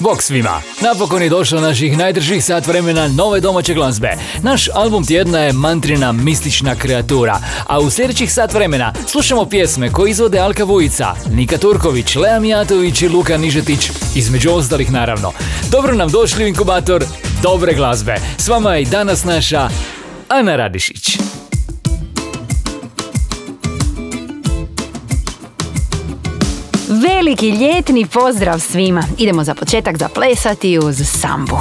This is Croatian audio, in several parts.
Bog svima! Napokon je došlo naših najdržih sat vremena nove domaće glazbe. Naš album tjedna je mantrina mistična kreatura, a u sljedećih sat vremena slušamo pjesme koje izvode Alka Vujica, Nika Turković, Lea Mijatović i Luka Nižetić, između ostalih naravno. Dobro nam došli u inkubator dobre glazbe. S vama je i danas naša Ana Radišić. Veliki ljetni pozdrav svima. Idemo za početak zaplesati uz sambu.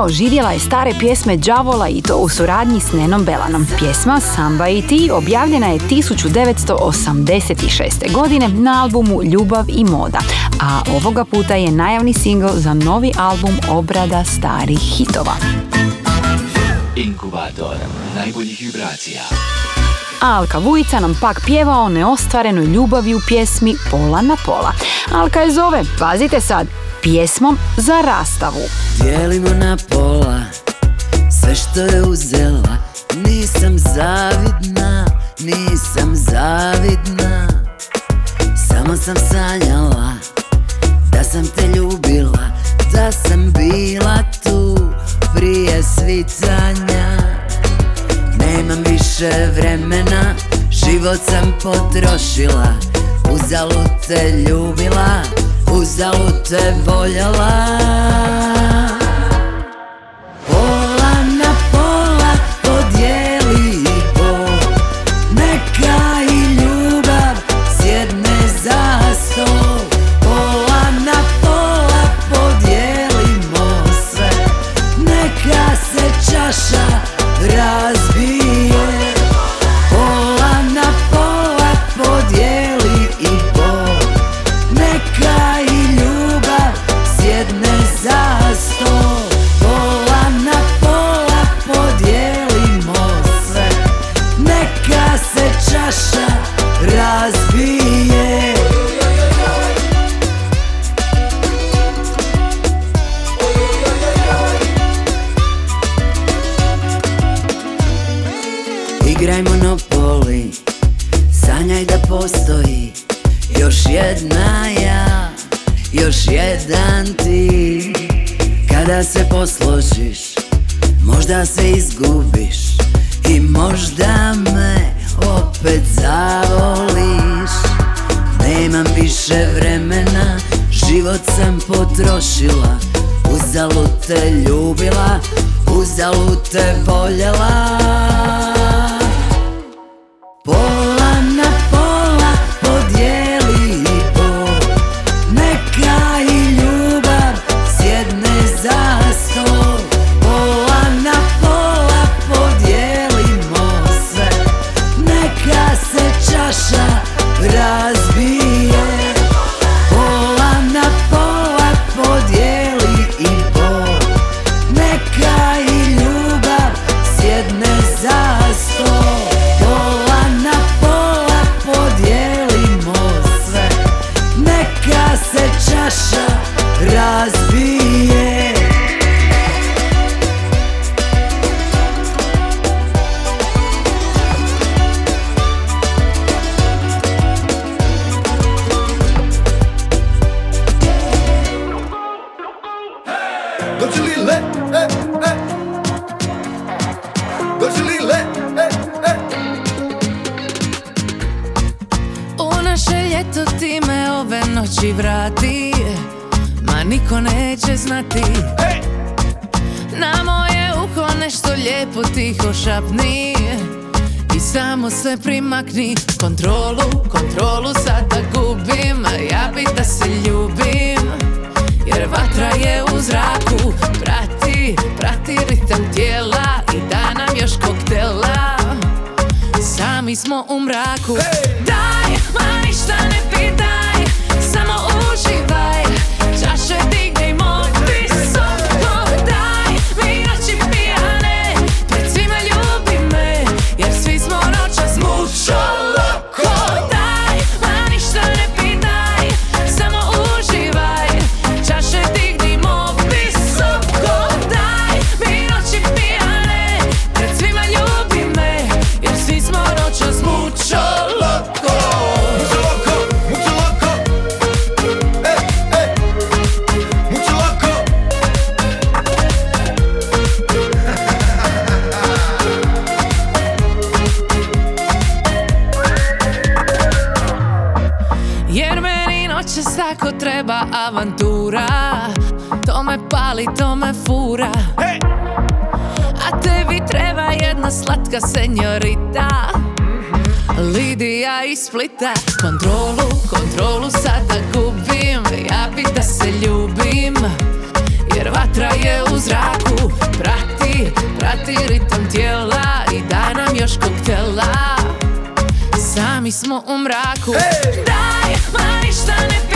Stela oživjela je stare pjesme Đavola i to u suradnji s Nenom Belanom. Pjesma Samba i ti objavljena je 1986. godine na albumu Ljubav i moda, a ovoga puta je najavni singl za novi album obrada starih hitova. Inkubator najboljih vibracija. Alka Vujica nam pak pjeva o neostvarenoj ljubavi u pjesmi Pola na pola. Alka je zove, pazite sad, pjesmom za rastavu. Dijelimo na pola. Sve što je uzela Nisam zavidna Nisam zavidna. Samo sam sanjala Da sam te ljubila Da sam bila tu Prije svitanja. Nemam više vremena Život sam potrošila. Uzalud te ljubila Uzalud te voljela makni Kontrolu, kontrolu sada gubim A ja bi da se ljubim. Jer vatra je u zraku Prati, prati ritam tijela I da nam još koktela. Sami smo u mraku. jedna slatka senjorita Lidija iz Splita. Kontrolu, kontrolu sada gubim. Ja bi da se ljubim Jer vatra je u zraku. Prati, prati ritam tijela I daj nam još koktela Sami smo u mraku! Daj, ma ništa ne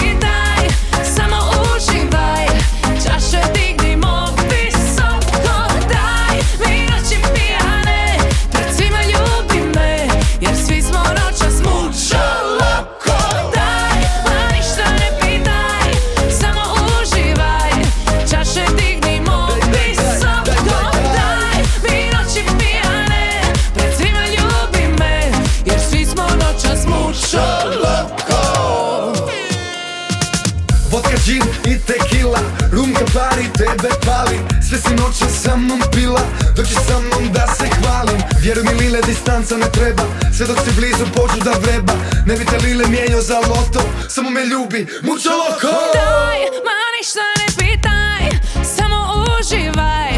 ludila Dođi sa mnom da se hvalim. Vjeruj mi Lile, distanca ne treba. Sve dok si blizu poču da vreba. Ne bi te Lile mijenio za loto Samo me ljubi, muča loko Daj, ma ništa ne pitaj Samo uživaj.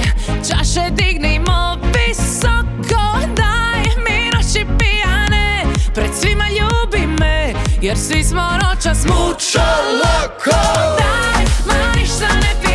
Čaše dignimo visoko Daj mi noći pijane. Pred svima ljubi me Jer svi smo noćas muča loko Daj, ma ništa ne pitaj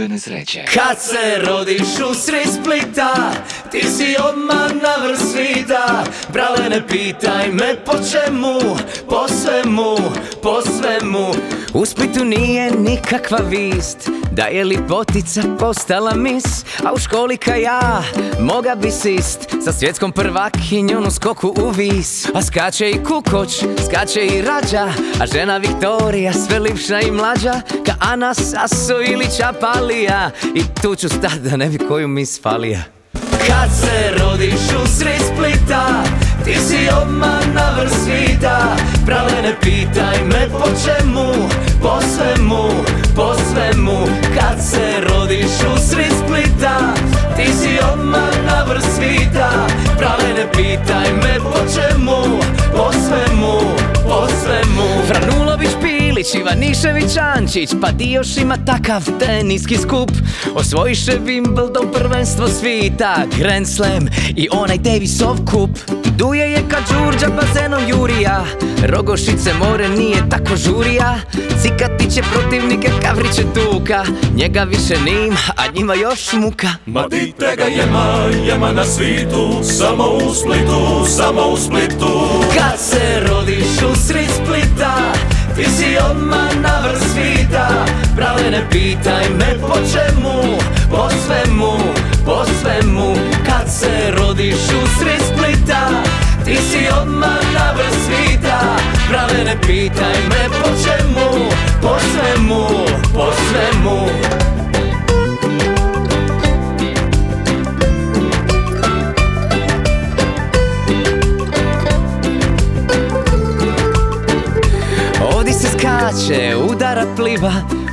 takve nesreće. Kad se rodiš u sri splita Ti si odmah na vrsvita Brale ne pitaj me po čemu Po svemu, po svemu. U Splitu nije nikakva vist Da je lipotica postala mis A u školi ka ja Moga bi sist Sa svjetskom prvakinjom u skoku u vis. A skače i kukoć, skače i rađa A žena Viktorija sve lipša i mlađa Ka Ana Saso ili Čapalija. I tu ću stat da ne bi koju mis falija. Kad se rodiš u sred Splita Ti si odmah na vrh svita Prale ne pitaj me po čemu Po svemu, po svemu. Kad se rodiš u sred Splita Ti si odmah na vrh svita Prale ne pitaj me po čemu Po svemu, po svemu. Franulović Pilić, Ivanišević Ančić. Pa ti još ima takav teniski skup. Osvojiše Wimbledon prvenstvo svita. Grand Slam i onaj Davisov kup. Duje je kad Đurđa bazenom Jurija. Rogošice more nije tako žurija. Cikatiće protivnike Kavriće Duka Njega više nim, a njima još muka. Ma dite ga jema, jema na svitu. Samo u Splitu, samo u Splitu. Kad se rodiš u sred Splita Ti si odmah na vrh svita. Brale ne pitaj me po čemu Po svemu, po svemu. Kad se rodiš u sred Splita Ti si odmah na vrh svita. Brale ne pitaj me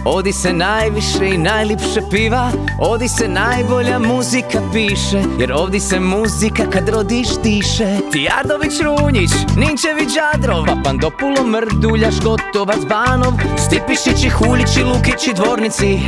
Odi se najviše i najlipše piva Odi se najbolja muzika piše Jer ovdje se muzika kad rodiš diše. Tijadović Runjić, Ninčević Đadrov Papandopulo Mrduljaš, Gotovac Banov Stipišići, Huljići, Lukići, Dvornici.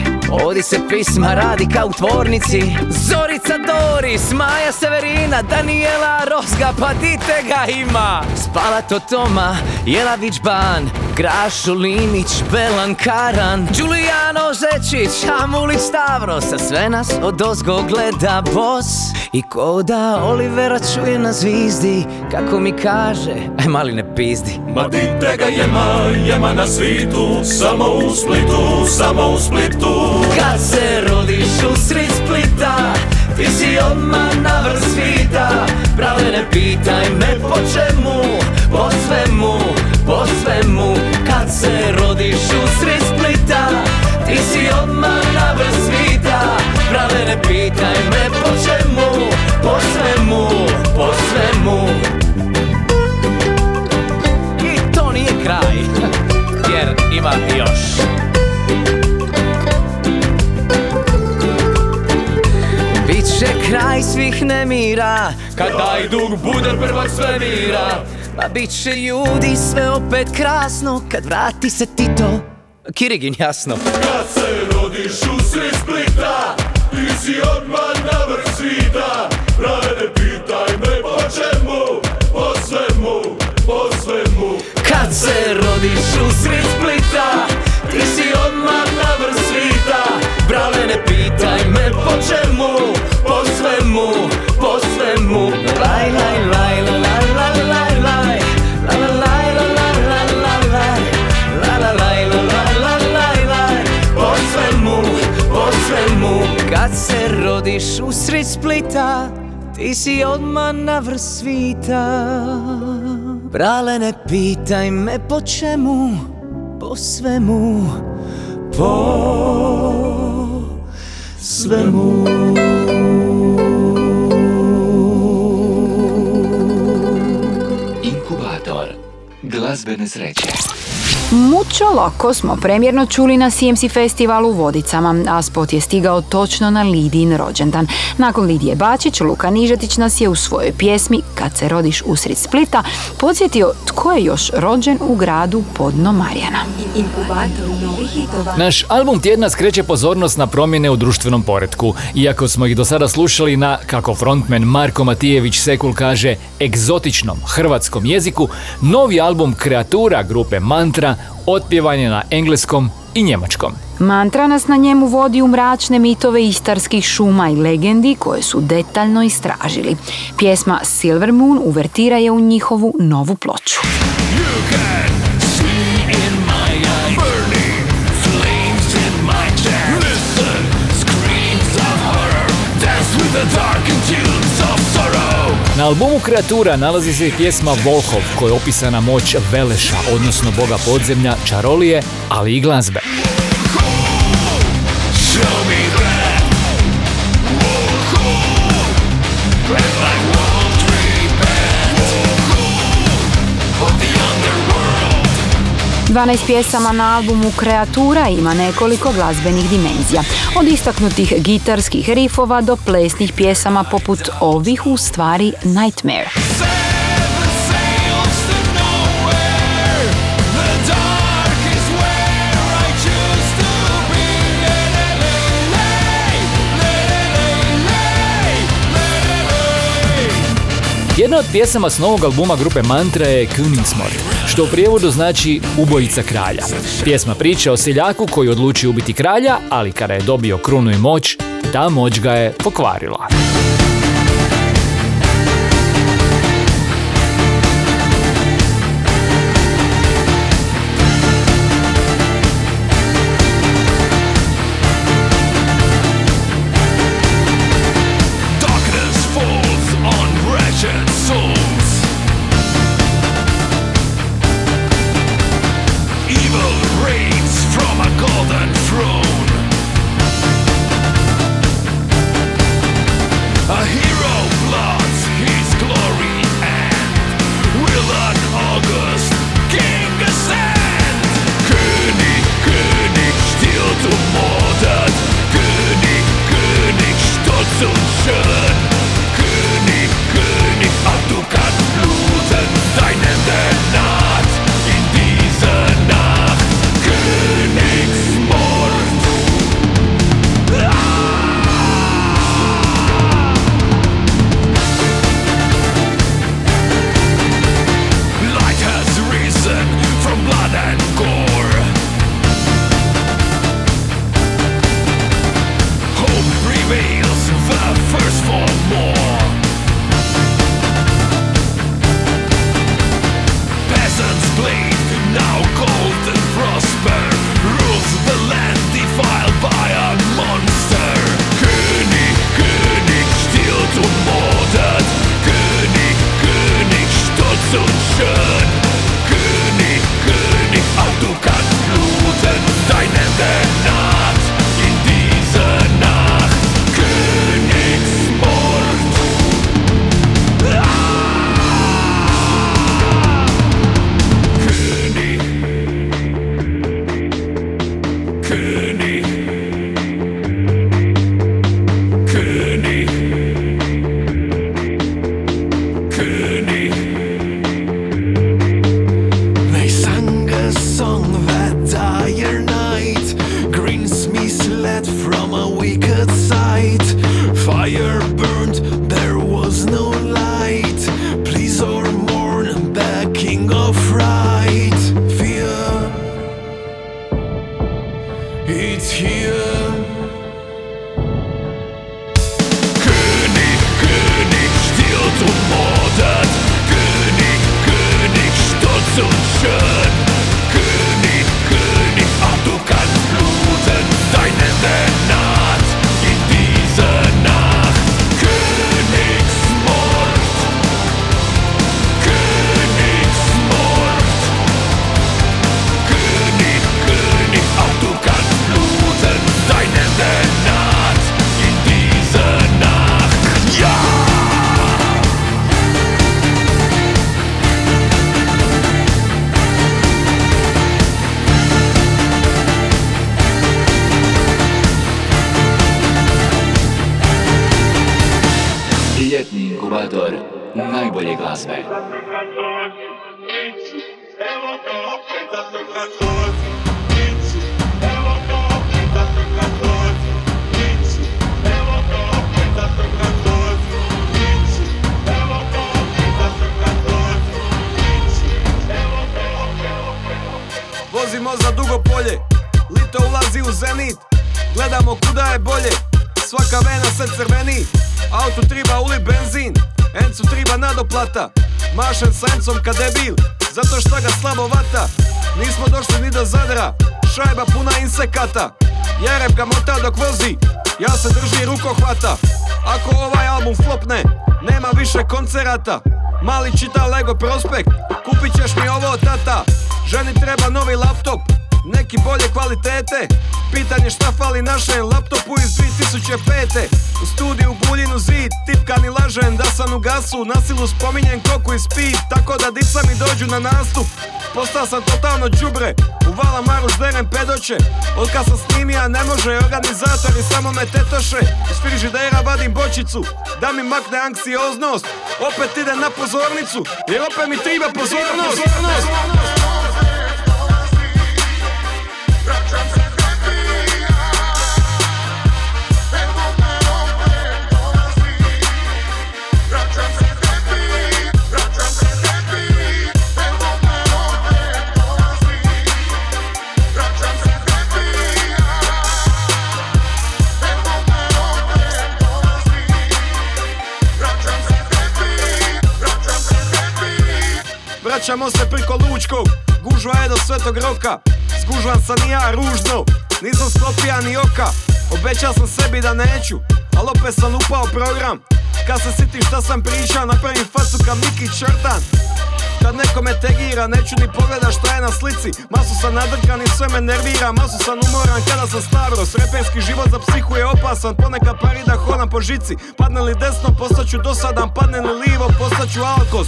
Odi se pisma radi kao u tvornici. Zorica Doris, Maja Severina Daniela Rozga, pa dite ga ima. Spalato Toma, Jelavić Ban Grašo Linić, Belan Karan Giuliano Zečić, Amulić Stavros A sve nas od ozgo gleda bos. I ko da Olivera čuje na zvizdi Kako mi kaže, aj mali ne pizdi. Ma dite ga jema, jema na svitu Samo u Splitu, samo u Splitu. Kad se rodiš u sred Splita Ti si odmah na vrh svita. Brale ne pitaj me po čemu Po svemu, po svemu. Kad se rodiš u sred Splita Ti si odmah na vrh svita. Brale ne pitaj me po čemu Po svemu, po svemu. I to nije kraj Jer ima još. Biće kraj svih nemira Kad taj dug bude prvak svemira Ma bit će ljudi sve opet krasno Kad vrati se Tito Kirigin jasno. Kad se rodiš u sred Splita Ti si odmah na vrh svita. Brale ne pitaj me po čemu? Po svemu, po svemu. Kad se rodiš u sred Splita Ti si odmah na vrh svita. Brale ne pitaj me po čemu? Po svemu, po svemu. Laj, laj, laj, Kad se rodiš u Splita Ti si odmah na vrh svita. Brale ne pitaj me po čemu Po svemu Po svemu. Inkubator. Glazbene sreće. Mucho Loko smo premjerno čuli na CMC festivalu u Vodicama, a spot je stigao točno na Lidin rođendan. Nakon Lidije Bačić, Luka Nižetić nas je u svojoj pjesmi Kad se rodiš usred Splita podsjetio tko je još rođen u gradu Podno Marjana. Naš album tjedna skreće pozornost na promjene u društvenom poretku. Iako smo ih do sada slušali na, kako frontman Marko Matijević Sekul kaže, egzotičnom hrvatskom jeziku, novi album Kreatura grupe Mantra otpjevan je na engleskom i njemačkom. Mantra nas na njemu vodi u mračne mitove istarskih šuma i legendi koje su detaljno istražili. Pjesma Silver Moon uvertira je u njihovu novu ploču. Na albumu Kreatura nalazi se i pjesma Volhov koja je opisana moć Veleša, odnosno boga podzemlja, čarolije, ali i glazbe. Dvanaest pjesama na albumu Kreatura ima nekoliko glazbenih dimenzija. Od istaknutih gitarskih rifova do plesnih pjesama poput ovih u stvari Nightmare. Jedna od pjesama s novog albuma grupe Mantra je Königsmord, što u prijevodu znači ubojica kralja. Pjesma priča o seljaku koji odluči ubiti kralja, ali kada je dobio krunu i moć, ta moć ga je pokvarila. Wicked sight. Fire insekata Jereb ga mota dok vozi Ja se drži rukohvata. Ako ovaj album flopne Nema više koncerata. Mali čita Lego prospekt Kupit ćeš mi ovo tata. Ženi treba novi laptop neki bolje kvalitete. Pitanje šta fali našem laptopu iz 2005. U studiju Buljinu zid Tipkani lažem da sam u gasu. Na silu spominjem koku i speed Tako da dica mi dođu na nastup. Postao sam totalno đubre U vala maru žderem pedoće Od kad sam snimija ne može Organizatori samo me tetoše. Iz frižidera vadim bočicu Da mi makne anksioznost. Opet ide na pozornicu Jer opet mi triba pozornost Vraćamo se priko Lučkog. Gužva je do Svetog Roka Zgužvan sam i ja ružno. Nisam sklopija ni oka Obećao sam sebi da neću Al opet sam upao program. Kad se sitim šta sam pričao Napravim facu ka Miki Črtan kad neko me tegira, neću ni pogledat šta je na slici. Masu sam nadrkan i sve me nervira Masu sam umoran kada sam stavros Reperski život za psihu je opasan Ponekad pari da hodam po žici. Padne li desno, postaću dosadan Padne li livo, postaću alkos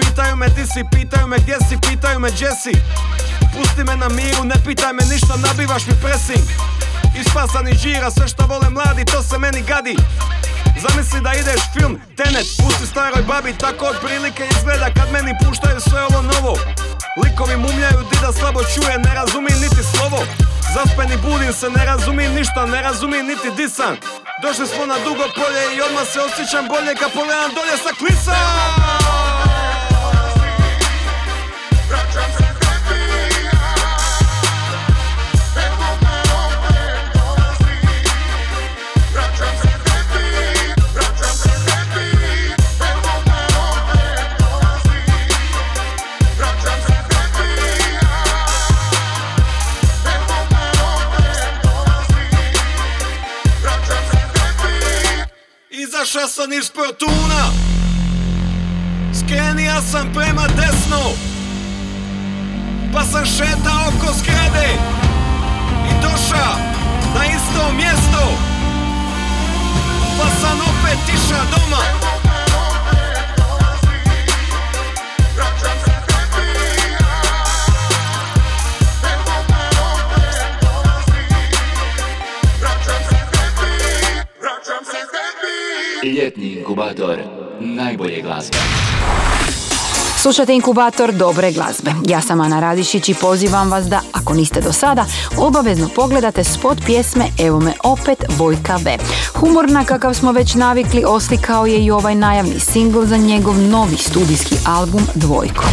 Pitaju me di si, pitaju me gdje si, pitaju me gdje si. Pusti me na miru, ne pitaj me ništa, nabivaš mi pressing. Ispasan i žira, sve što vole mladi, to se meni gadi. Zamisli da ideš film, Tenet, pusti staroj babi Tako otprilike izgleda kad meni puštaju sve ovo novo. Likovi mumljaju, dida slabo čuje, ne razumim niti slovo. Zaspeni budim se, ne razumim ništa, ne razumim niti disan. Došli smo na dugo polje i odmah se osjećam bolje kad pogledam dolje sa klisa Izaša sam iz Portuna Skrenija sam prema desno Pa sam šetao oko zgrade I doša na isto mjesto Pa sam opet iša doma Ljetni inkubator najbolje glazbe. Slušate inkubator dobre glazbe. Ja sam Ana Radišić i pozivam vas da, ako niste do sada, obavezno pogledate spot pjesme Evo me opet Vojka V. Humorna kakav smo već navikli oslikao je i ovaj najavni singl za njegov novi studijski album Dvojko.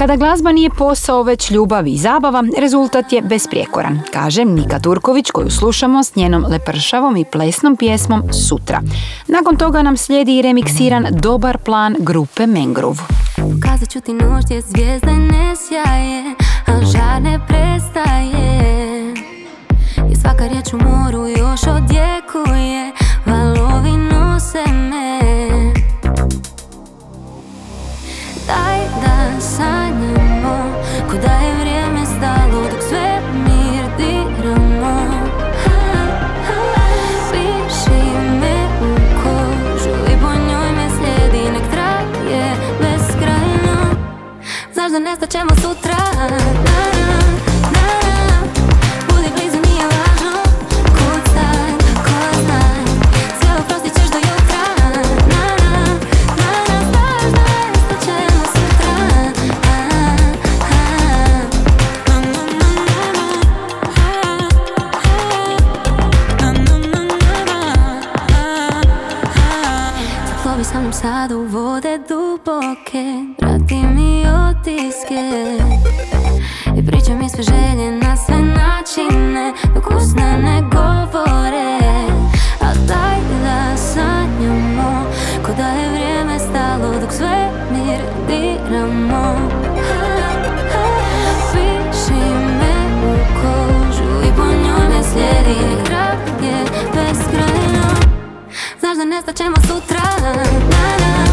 Kada glazba nije posao, već ljubav i zabava, rezultat je besprijekoran, kaže Nika Turković koju slušamo s njenom lepršavom i plesnom pjesmom Sutra. Nakon toga nam slijedi i remiksiran dobar plan grupe Mangrove. Pokazat ću ti noć gdje zvijezde ne sjaje A žar ne prestaje ćemo sutra. Na, na, na. Budi blizu nije važno Kud pritiske. I pričam sve želje na sve načine Dok usne ne govore. A daj da sanjamo Ko da je vrijeme stalo dok sve mir diramo. Piši me u kožu i po njoj ne slijedi Kraj je beskrajno. Znaš da nestaćemo sutra. Na, na.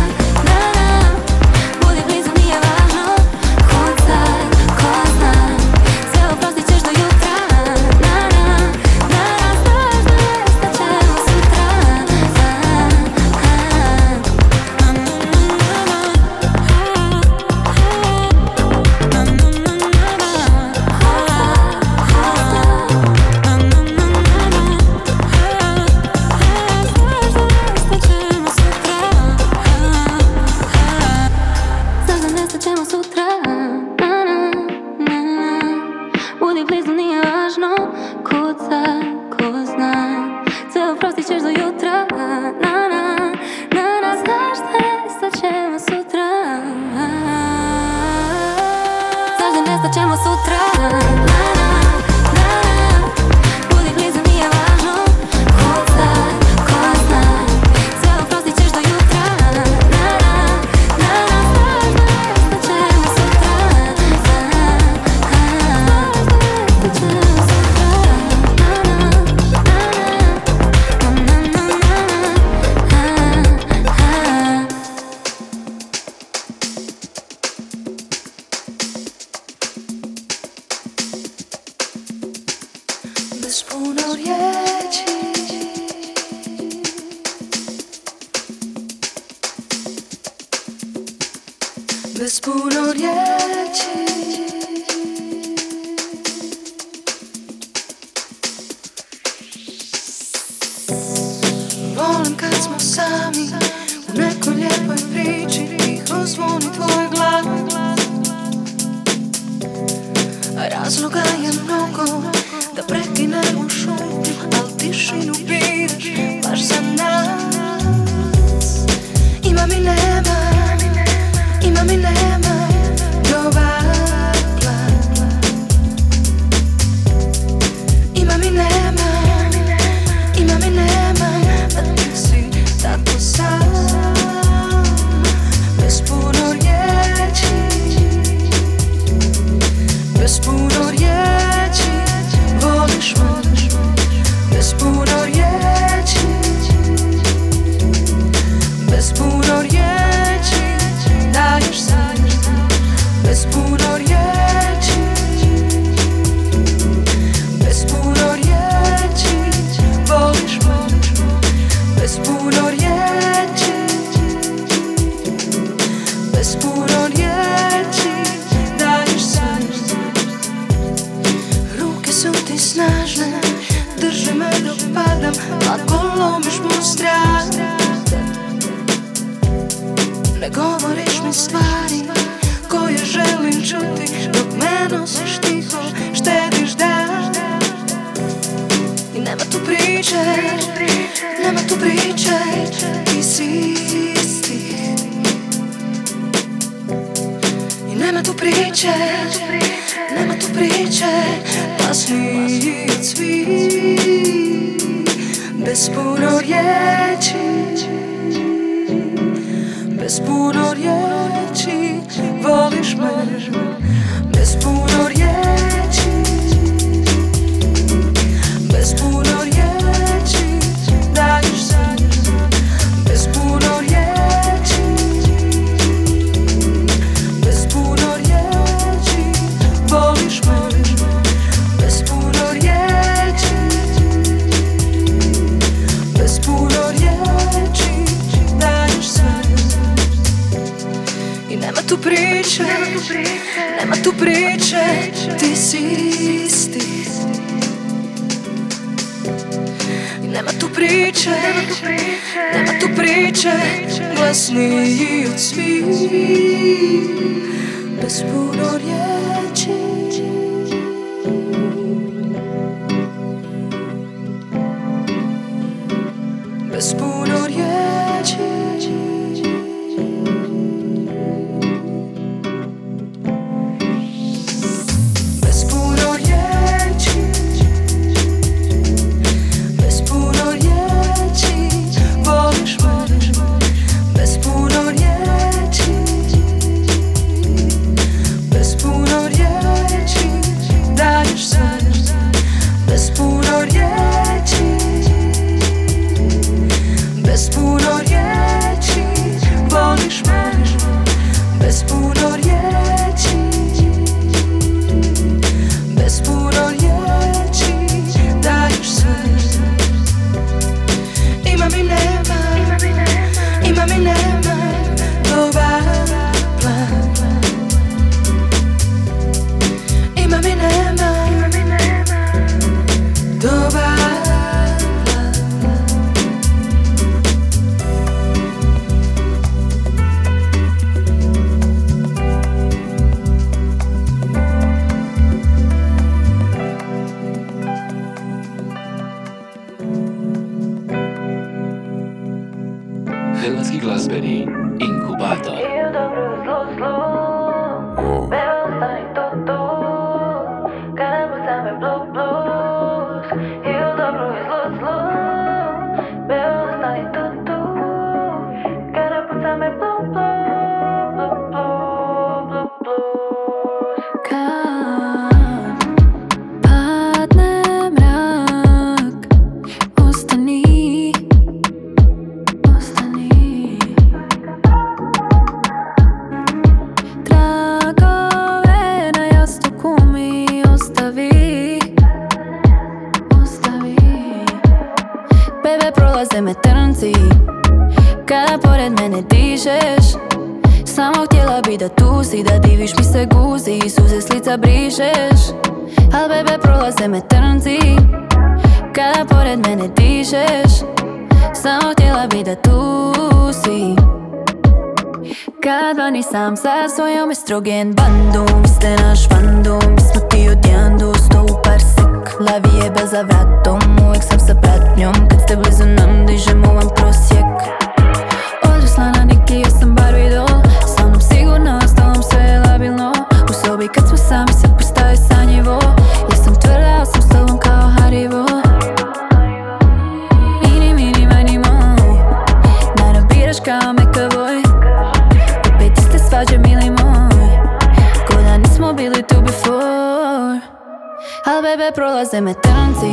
Prolaze me trnci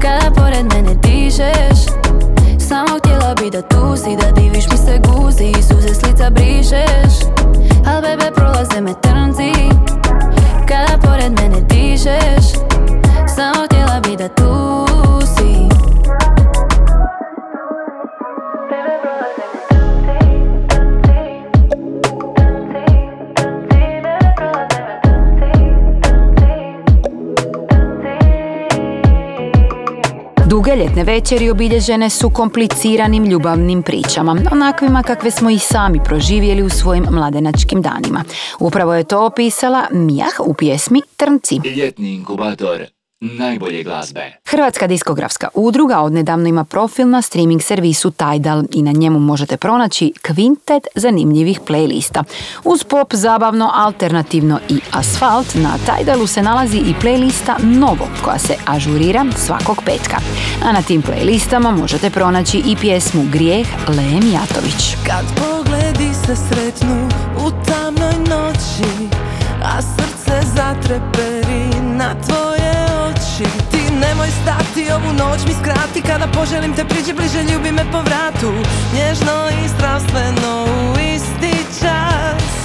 Kada pored mene dižeš Samo htjela bi da tu si Da diviš mi se guzi suze s lica brišeš večeri obilježene su kompliciranim ljubavnim pričama, onakvima kakve smo i sami proživjeli u svojim mladenačkim danima. Upravo je to opisala Mijah u pjesmi Trnci. Ljetni inkubator najbolje glazbe. Hrvatska diskografska udruga odnedavno ima profil na streaming servisu Tidal i na njemu možete pronaći kvintet zanimljivih playlista. Uz pop, zabavno, alternativno i asfalt na Tidalu se nalazi i playlista Novo koja se ažurira svakog petka. A na tim playlistama možete pronaći i pjesmu Grijeh Lem Jatović. Kad pogledi se sretnu u tamnoj noći A srce zatreperi na tvoje oči Ti nemoj stati ovu noć mi skrati. Kada poželim te priđi bliže ljubi me po vratu. Nježno i strastveno u isti čas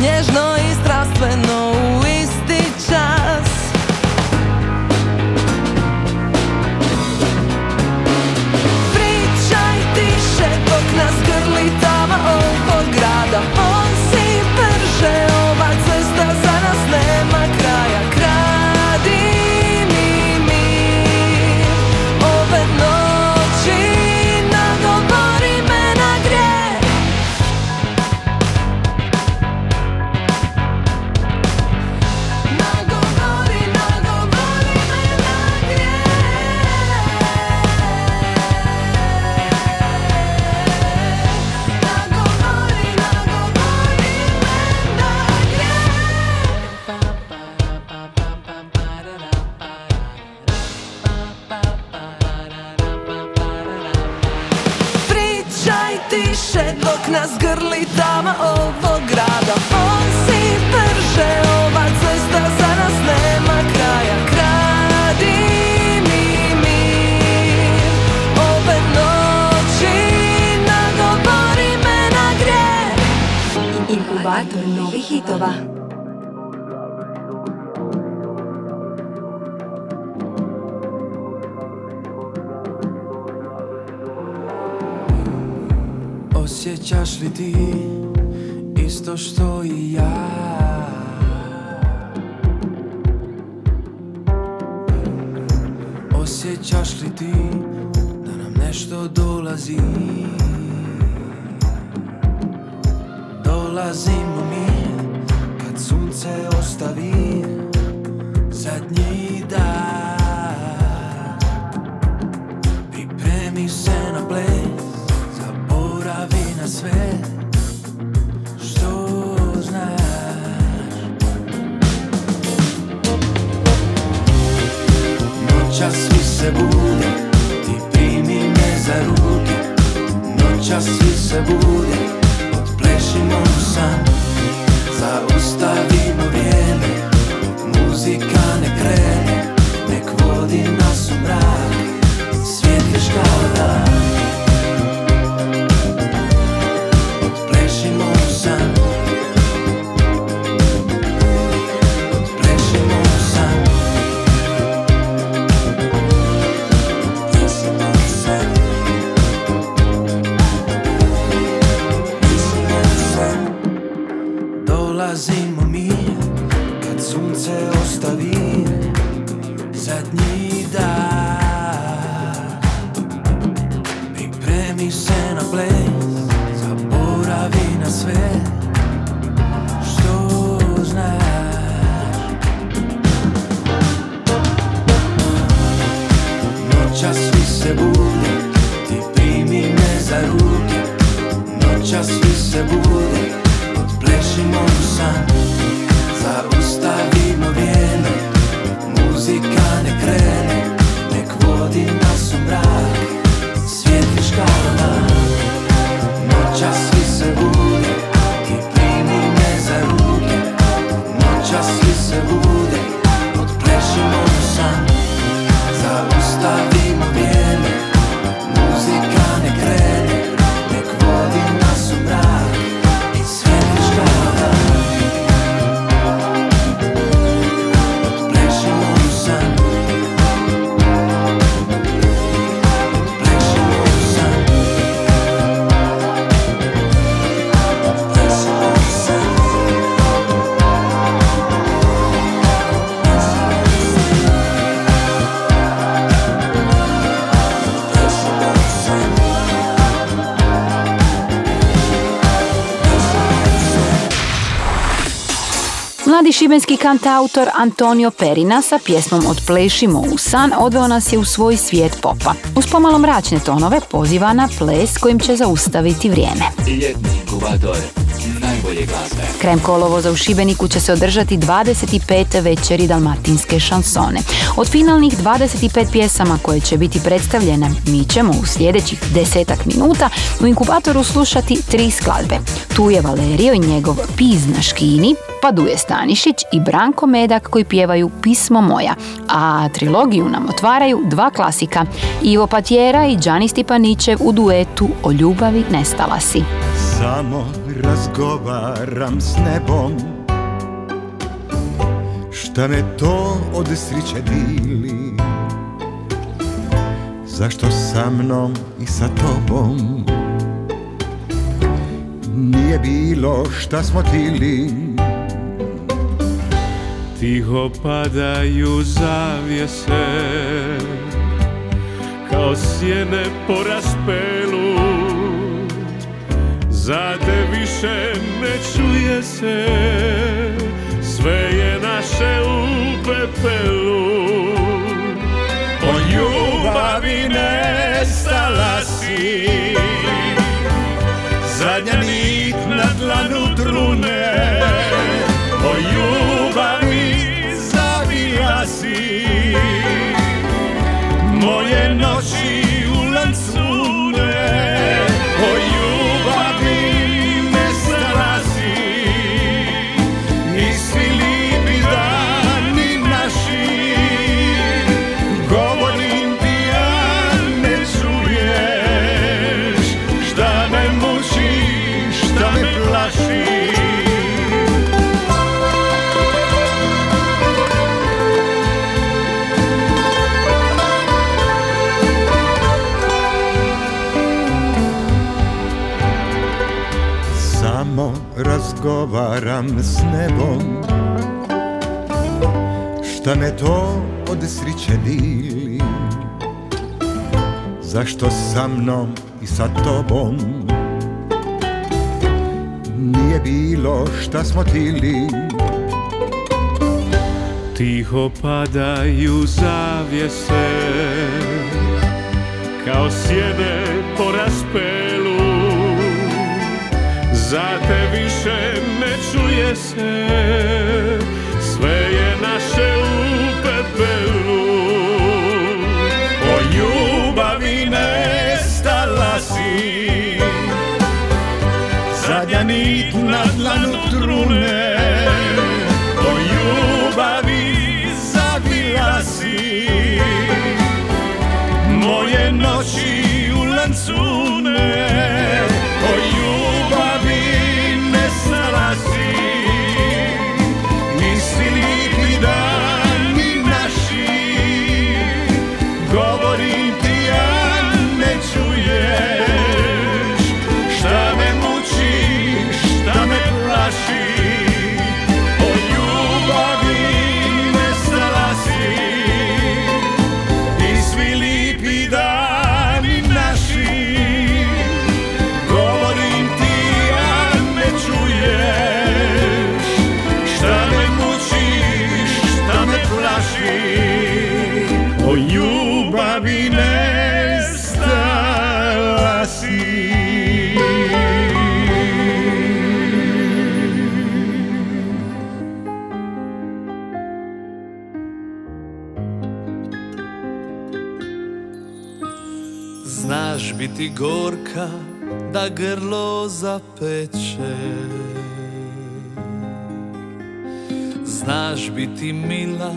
vratu hitova. Osjećaš li ti isto što i ja? Dolazimo mi kad sunce ostavi zadnji dan. Pripremi se na ples, zaboravi na sve što svi se bude, ti primi me za ruke. Noća svi se bude, šibenski kantautor Antonio Perina sa pjesmom Odplešimo u san odveo nas je u svoj svijet popa. Uz pomalo mračne tonove poziva na ples kojim će zaustaviti vrijeme. Krajem kolovoza u Šibeniku će se održati 25. večeri dalmatinske šansone. Od finalnih 25 pjesama koje će biti predstavljene, mi ćemo u sljedećih desetak minuta u inkubatoru slušati tri skladbe. Tu je Valerio i njegov Piz na škini, pa Duje Stanišić i Branko Medak koji pjevaju Pismo moja, a trilogiju nam otvaraju dva klasika, Ivo Patjera i Đani Stipanićev u duetu O ljubavi nestala si. Samo razgovaram s nebom. Šta me to od sriće dili? Zašto sa mnom i sa tobom? Nije bilo šta smo tili Tiho padaju zavjese Kao sjene po raspelu. Zade više ne čuje se Sve je naše u pepelu. O ljubavi nestala si Zadnja nit na dlanu trune zavila razgovaram s nebom. Šta me to od sriće dili? Zašto sa mnom i sa tobom? Nije bilo šta smo tili. Tiho padaju zavjese Kao sjene po raspelu Za te više ne čuje se. Sve je naše u pepelu. O ljubavi nestala si. Zadnja nit na dlanu trune. O ljubavi zabila si. Moje noći u lancune gorka da grlo zapeče. Znaš biti mila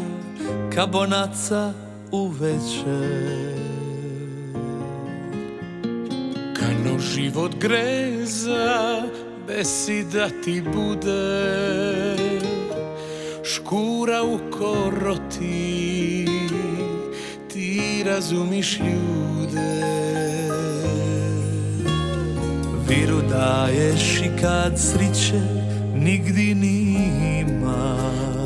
ka bonaca uveče. Kano život greza besi da ti bude. Škura u koroti Ti razumiš ljude Viru daješ i kad sriće nigdi nima.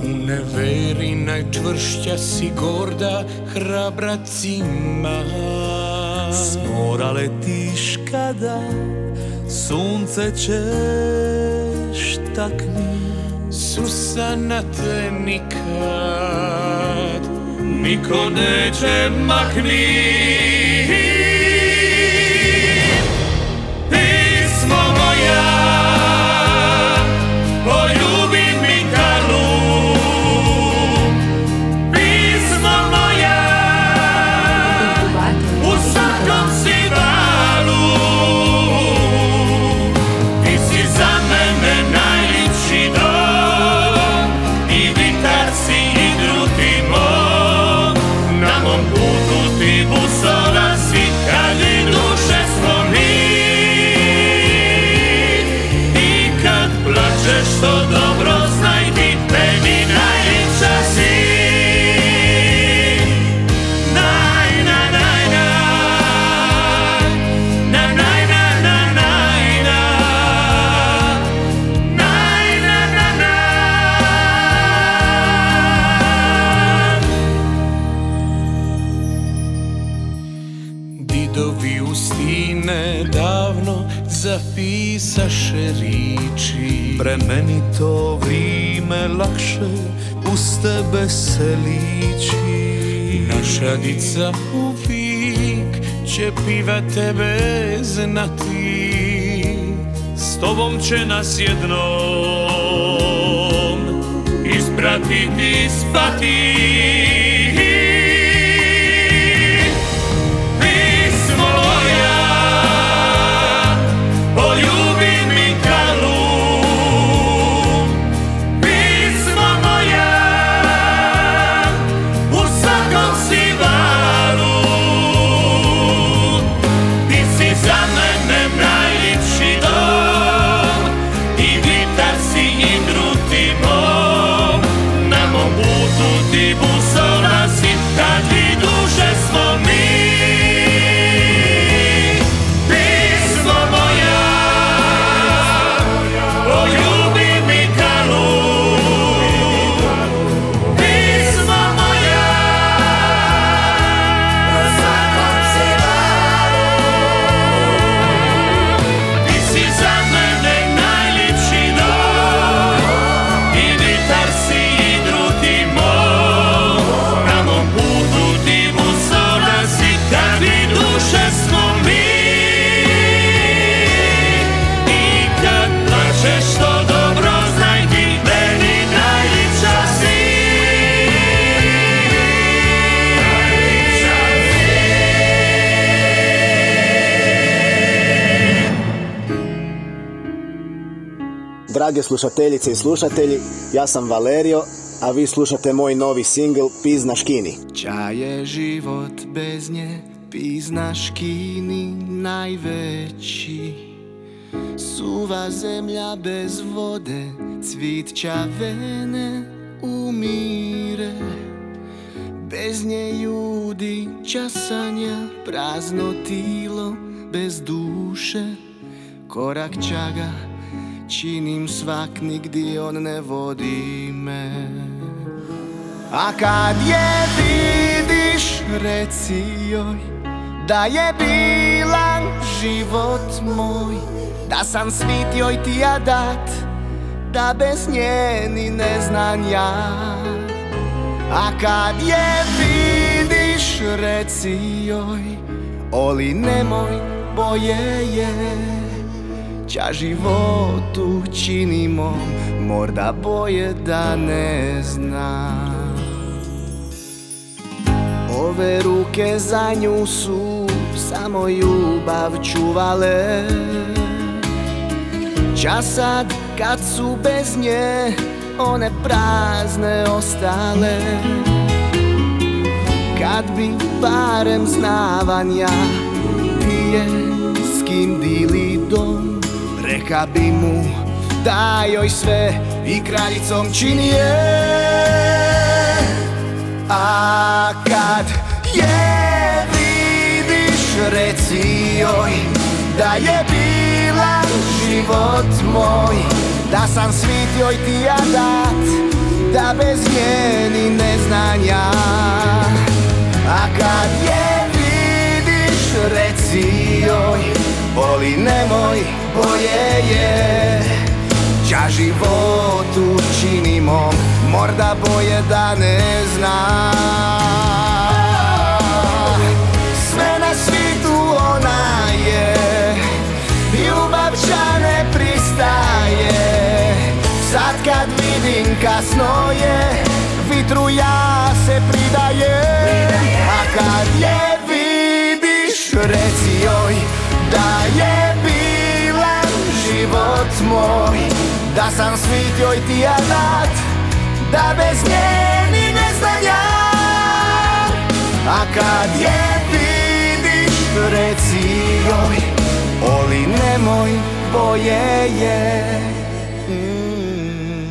Ne veri najčvršća si gorda hrabra cima. S mora letiš kada sunce ćeš takni Susana te nikad Niko neće makni tebe se liči Naša dica uvijek će piva tebe znati. S tobom će nas jednom ispratiti spati Drage slušateljice i slušatelji, ja sam Valerio, a vi slušate moj novi singl Piz na škini. Ča je život bez nje, pizna škini najveći. Suva zemlja bez vode, cvit čavene umire. Bez nje ljudi časanja, prazno tilo bez duše. Korak čaga, činim svak, nigdje on ne vodi me. A kad je vidiš, reci joj Da je bila život moj Da sam svit joj ti ja dat Da bez nje ni ne znam ja. A kad je vidiš, reci joj Oli nemoj, boje je Ča životu činimo Morda boje da ne znam Ove ruke za nju su samo ljubav čuvale. Časad kad su bez nje one prazne ostale. Kad bi barem znavan ja s kim dili Reka bi mu da joj sve i kraljicom čini je. A kad je vidiš reci joj Da je bila život moj Da sam svit joj ti ja dat Da bez nje ni ne znam ja. A kad je vidiš reci joj Boli nemoj boje je. Ča životu činimo Morda boje da ne zna. Sve na svitu ona je Ljubav ča ne pristaje. Sad kad vidim kasno je Vitru ja se pridaje A kad je život moj Da sam svit joj ti ja dat Da bez nje ni ne znam ja. A kad je vidiš reci joj Oli nemoj boje je. Mm.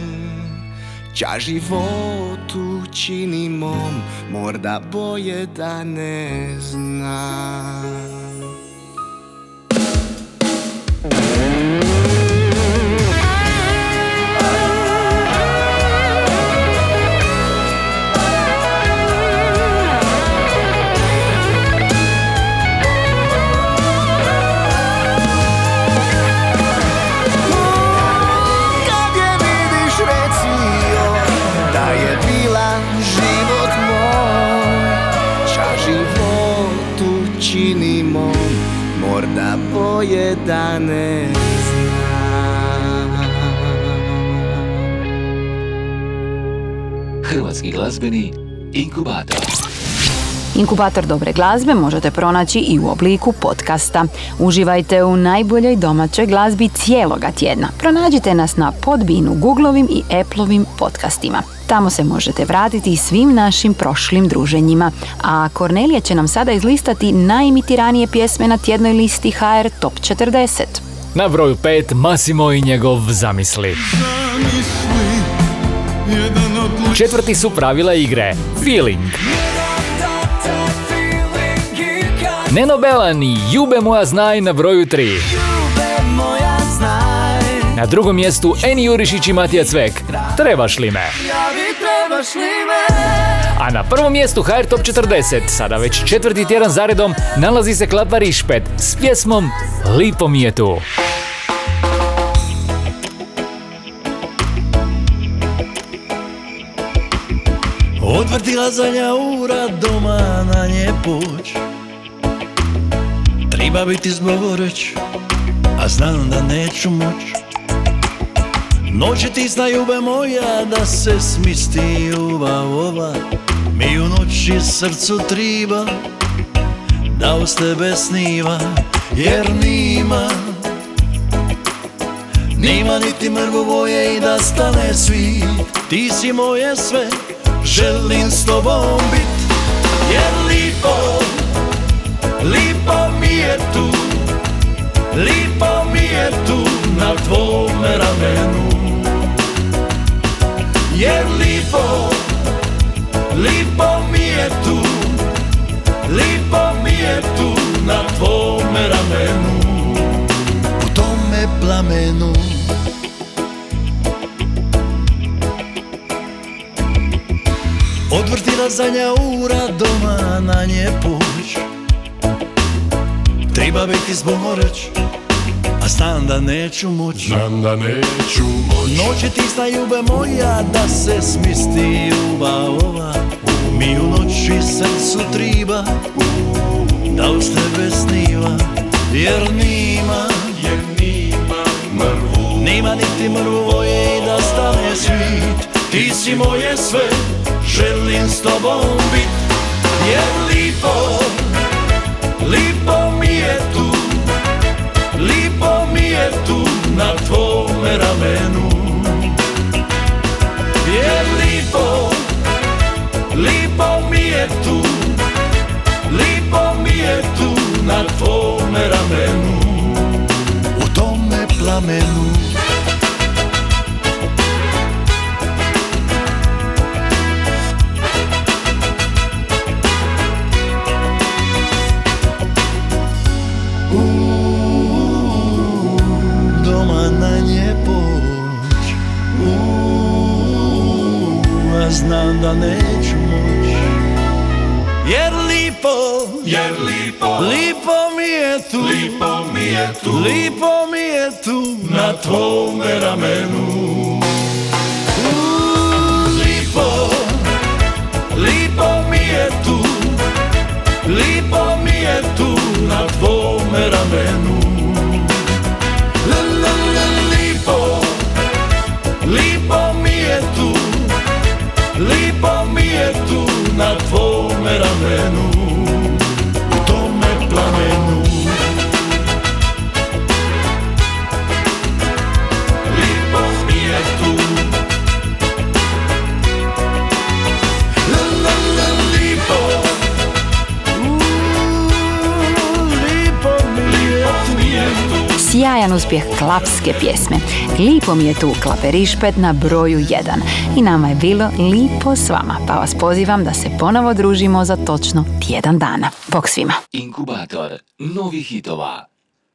Ča životu čini mom Morda boje da ne znam Morda boje da ne znam Hrvatski glazbeni inkubator. Inkubator dobre glazbe možete pronaći i u obliku podcasta. Uživajte u najboljoj domaćoj glazbi cijeloga tjedna. Pronađite nas na Podbinu, Googlovim i Appleovim podcastima. Tamo se možete vratiti i svim našim prošlim druženjima. A Kornelija će nam sada izlistati najimitiranije pjesme na tjednoj listi HR Top 40. Na broju 5 Massimo i njegov Zamisli. Četvrti su pravila igre. Feeling. Neno Belan i Jube moja znaj na broju 3. moja znaj Na drugom mjestu Eni Jurišić i Matija Cvek. Trebaš li me? A na prvom mjestu HR Top 40, sada već četvrti tjedan zaredom, nalazi se Klapa Rišpet s pjesmom Lipo mi je tu. Odvrtila zadnja ura doma na nje poć. Treba biti zboreć, a znam da neću moć Noći ti zna ljube moja da se smisti ljubav ova Mi u noći srcu triba da uz tebe sniva Jer nima Nima niti mrvu boje i da stane svit Ti si moje sve, želim s tobom bit Jer lipo, lipo mi je tu Lipo mi je tu na tvome ramenu Jer lipo, lipo mi je tu Lipo mi je tu na tvome ramenu. U tome plamenu. Odvrtila zadnja ura doma na nje puć. Treba biti zboreć A znam da neću moć Znam da neću moć Noć je tista ljube moja Da se smisti ljubav ova. Mi u noći srcu triba Da uz tebe sniva. Jer nima Jer nima mrvu. Nima niti mrvu voje i da stane svit. Ti si moje sve Želim s tobom bit. Jer lipo Lipo Lipo mi je tu Na tvome ramenu. Jer lipo Lipo mi je tu Lipo mi je tu Na tvome ramenu. U tome plamenu znam da neću moć Jer lipo, Jer lipo, lipo mi je tu. Lipo mi je tu. Lipo mi je tu. Na tvome ramenu. Lipo mi je tu. Lipo mi je tu. Na tvome ramenu Sjajan uspjeh klapske pjesme. Lipo mi je tu klaperišpet na broju 1. I nama je bilo lipo s vama, pa vas pozivam da se ponovo družimo za točno tjedan dana. Bok svima! Inkubator novih hitova.